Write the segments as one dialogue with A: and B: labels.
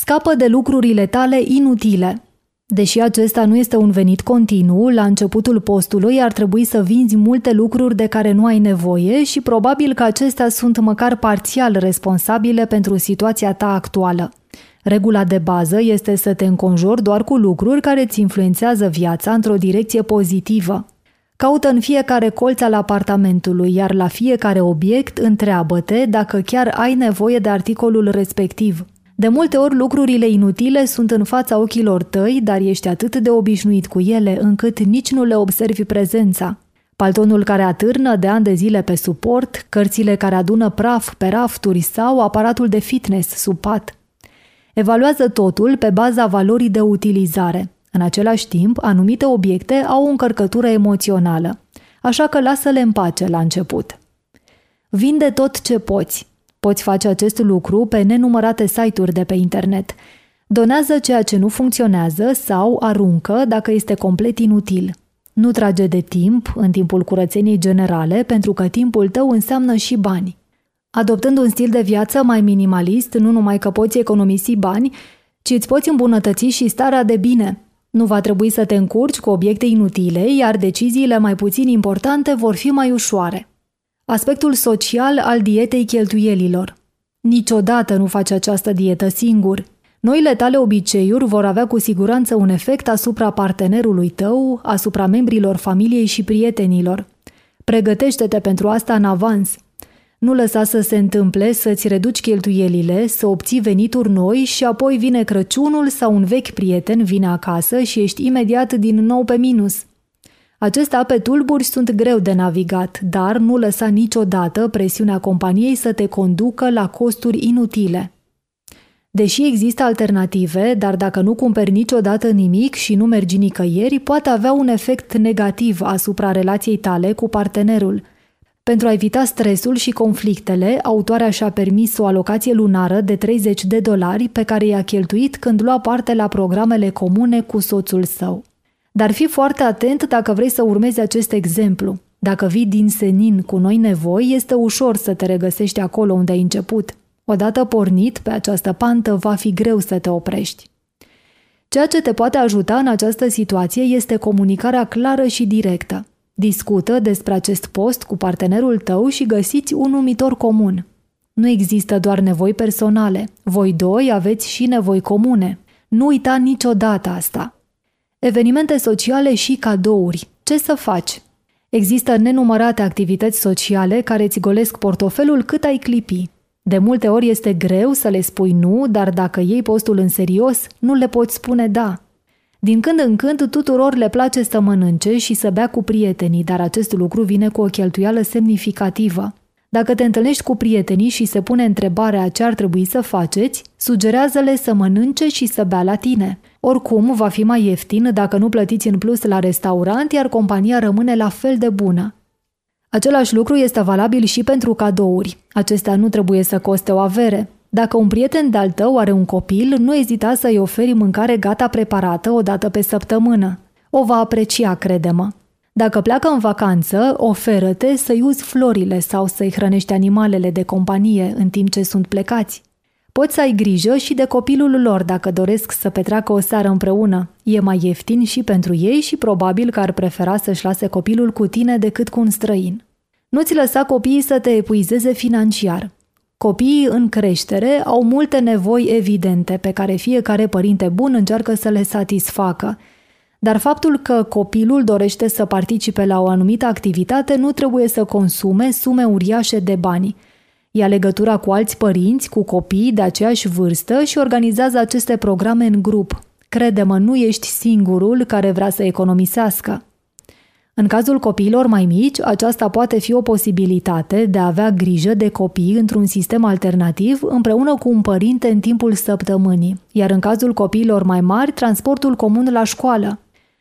A: Scapă de lucrurile tale inutile. Deși acesta nu este un venit continuu, la începutul postului ar trebui să vinzi multe lucruri de care nu ai nevoie și probabil că acestea sunt măcar parțial responsabile pentru situația ta actuală. Regula de bază este să te înconjori doar cu lucruri care îți influențează viața într-o direcție pozitivă. Caută în fiecare colț al apartamentului, iar la fiecare obiect întreabă-te dacă chiar ai nevoie de articolul respectiv. De multe ori lucrurile inutile sunt în fața ochilor tăi, dar ești atât de obișnuit cu ele încât nici nu le observi prezența. Paltonul care atârnă de ani de zile pe suport, cărțile care adună praf pe rafturi sau aparatul de fitness sub pat. Evaluează totul pe baza valorii de utilizare. În același timp, anumite obiecte au o încărcătură emoțională, așa că lasă-le în pace la început. Vinde tot ce poți. Poți face acest lucru pe nenumărate site-uri de pe internet. Donează ceea ce nu funcționează sau aruncă dacă este complet inutil. Nu trage de timp în timpul curățeniei generale, pentru că timpul tău înseamnă și bani. Adoptând un stil de viață mai minimalist, nu numai că poți economisi bani, ci îți poți îmbunătăți și starea de bine. Nu va trebui să te încurci cu obiecte inutile, iar deciziile mai puțin importante vor fi mai ușoare. Aspectul social al dietei cheltuielilor. Niciodată nu faci această dietă singur. Noile tale obiceiuri vor avea cu siguranță un efect asupra partenerului tău, asupra membrilor familiei și prietenilor. Pregătește-te pentru asta în avans – nu lăsa să se întâmple să-ți reduci cheltuielile, să obții venituri noi și apoi vine Crăciunul sau un vechi prieten vine acasă și ești imediat din nou pe minus. Aceste ape tulburi sunt greu de navigat, dar nu lăsa niciodată presiunea companiei să te conducă la costuri inutile. Deși există alternative, dar dacă nu cumperi niciodată nimic și nu mergi nicăieri, poate avea un efect negativ asupra relației tale cu partenerul – pentru a evita stresul și conflictele, autoarea și-a permis o alocație lunară de 30 de dolari pe care i-a cheltuit când lua parte la programele comune cu soțul său. Dar fi foarte atent dacă vrei să urmezi acest exemplu. Dacă vii din senin cu noi nevoi, este ușor să te regăsești acolo unde ai început. Odată pornit pe această pantă, va fi greu să te oprești. Ceea ce te poate ajuta în această situație este comunicarea clară și directă. Discută despre acest post cu partenerul tău și găsiți un numitor comun. Nu există doar nevoi personale. Voi doi aveți și nevoi comune. Nu uita niciodată asta. Evenimente sociale și cadouri. Ce să faci? Există nenumărate activități sociale care îți golesc portofelul cât ai clipi. De multe ori este greu să le spui nu, dar dacă iei postul în serios, nu le poți spune da. Din când în când tuturor le place să mănânce și să bea cu prietenii, dar acest lucru vine cu o cheltuială semnificativă. Dacă te întâlnești cu prietenii și se pune întrebarea ce ar trebui să faceți, sugerează-le să mănânce și să bea la tine. Oricum, va fi mai ieftin dacă nu plătiți în plus la restaurant, iar compania rămâne la fel de bună. Același lucru este valabil și pentru cadouri. Acestea nu trebuie să coste o avere. Dacă un prieten de-al tău are un copil, nu ezita să-i oferi mâncare gata preparată o dată pe săptămână. O va aprecia, crede-mă. Dacă pleacă în vacanță, oferă-te să-i uzi florile sau să-i hrănești animalele de companie în timp ce sunt plecați. Poți să ai grijă și de copilul lor dacă doresc să petreacă o seară împreună. E mai ieftin și pentru ei și probabil că ar prefera să-și lase copilul cu tine decât cu un străin. Nu-ți lăsa copiii să te epuizeze financiar. Copiii în creștere au multe nevoi evidente pe care fiecare părinte bun încearcă să le satisfacă. Dar faptul că copilul dorește să participe la o anumită activitate nu trebuie să consume sume uriașe de bani. Ia legătura cu alți părinți, cu copii de aceeași vârstă și organizează aceste programe în grup. Crede-mă, nu ești singurul care vrea să economisească. În cazul copiilor mai mici, aceasta poate fi o posibilitate de a avea grijă de copii într-un sistem alternativ împreună cu un părinte în timpul săptămânii, iar în cazul copiilor mai mari, transportul comun la școală.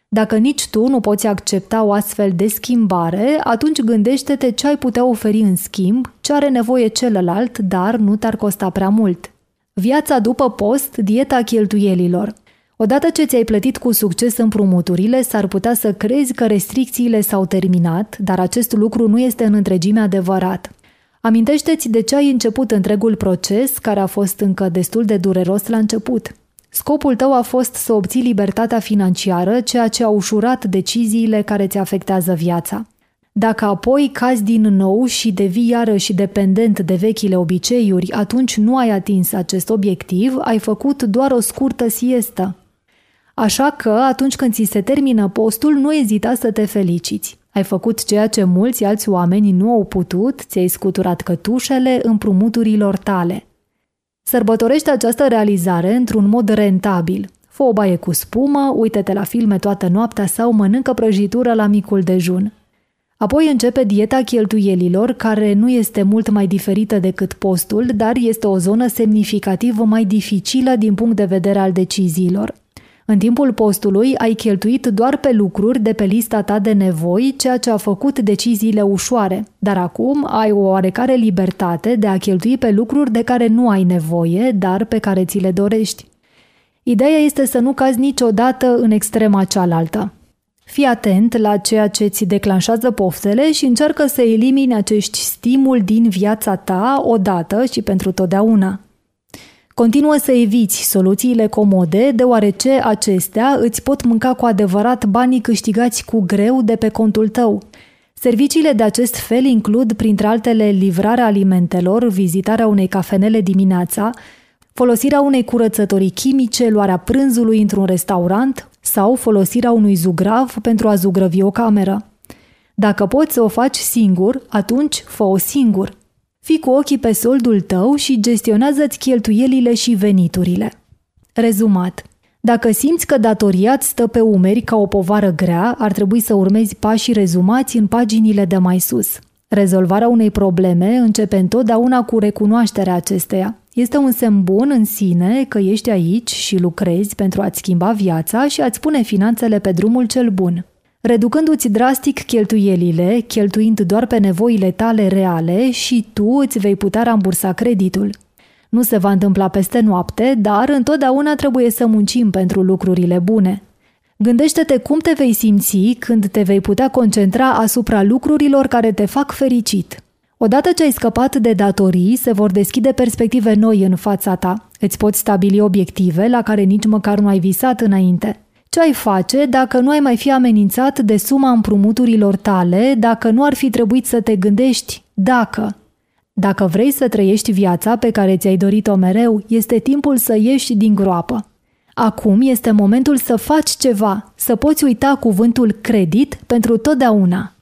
A: Dacă nici tu nu poți accepta o astfel de schimbare, atunci gândește-te ce ai putea oferi în schimb, ce are nevoie celălalt, dar nu te-ar costa prea mult. Viața după post, dieta cheltuielilor – Odată ce ți-ai plătit cu succes împrumuturile, s-ar putea să crezi că restricțiile s-au terminat, dar acest lucru nu este în întregime adevărat. Amintește-ți de ce ai început întregul proces, care a fost încă destul de dureros la început. Scopul tău a fost să obții libertatea financiară, ceea ce a ușurat deciziile care ți afectează viața. Dacă apoi cazi din nou și devii iarăși dependent de vechile obiceiuri, atunci nu ai atins acest obiectiv, ai făcut doar o scurtă siestă. Așa că, atunci când ți se termină postul, nu ezita să te feliciți. Ai făcut ceea ce mulți alți oameni nu au putut, ți-ai scuturat cătușele împrumuturilor tale. Sărbătorește această realizare într-un mod rentabil. Fă o baie cu spumă, uite-te la filme toată noaptea sau mănâncă prăjitură la micul dejun. Apoi începe dieta cheltuielilor, care nu este mult mai diferită decât postul, dar este o zonă semnificativ mai dificilă din punct de vedere al deciziilor. În timpul postului ai cheltuit doar pe lucruri de pe lista ta de nevoi, ceea ce a făcut deciziile ușoare, dar acum ai o oarecare libertate de a cheltui pe lucruri de care nu ai nevoie, dar pe care ți le dorești. Ideea este să nu cazi niciodată în extrema cealaltă. Fii atent la ceea ce ți declanșează poftele și încearcă să elimini acești stimuli din viața ta odată și pentru totdeauna. Continuă să eviți soluțiile comode, deoarece acestea îți pot mânca cu adevărat banii câștigați cu greu de pe contul tău. Serviciile de acest fel includ, printre altele, livrarea alimentelor, vizitarea unei cafenele dimineața, folosirea unei curățătorii chimice, luarea prânzului într-un restaurant sau folosirea unui zugrav pentru a zugrăvi o cameră. Dacă poți să o faci singur, atunci fă-o singur. Fii cu ochii pe soldul tău și gestionează-ți cheltuielile și veniturile. Rezumat. Dacă simți că datoria îți stă pe umeri ca o povară grea, ar trebui să urmezi pașii rezumați în paginile de mai sus. Rezolvarea unei probleme începe întotdeauna cu recunoașterea acesteia. Este un semn bun în sine că ești aici și lucrezi pentru a-ți schimba viața și a-ți pune finanțele pe drumul cel bun reducându-ți drastic cheltuielile, cheltuind doar pe nevoile tale reale și tu îți vei putea rambursa creditul. Nu se va întâmpla peste noapte, dar întotdeauna trebuie să muncim pentru lucrurile bune. Gândește-te cum te vei simți când te vei putea concentra asupra lucrurilor care te fac fericit. Odată ce ai scăpat de datorii, se vor deschide perspective noi în fața ta. Îți poți stabili obiective la care nici măcar nu ai visat înainte. Ce ai face dacă nu ai mai fi amenințat de suma împrumuturilor tale, dacă nu ar fi trebuit să te gândești dacă? Dacă vrei să trăiești viața pe care ți-ai dorit-o mereu, este timpul să ieși din groapă. Acum este momentul să faci ceva, să poți uita cuvântul credit pentru totdeauna.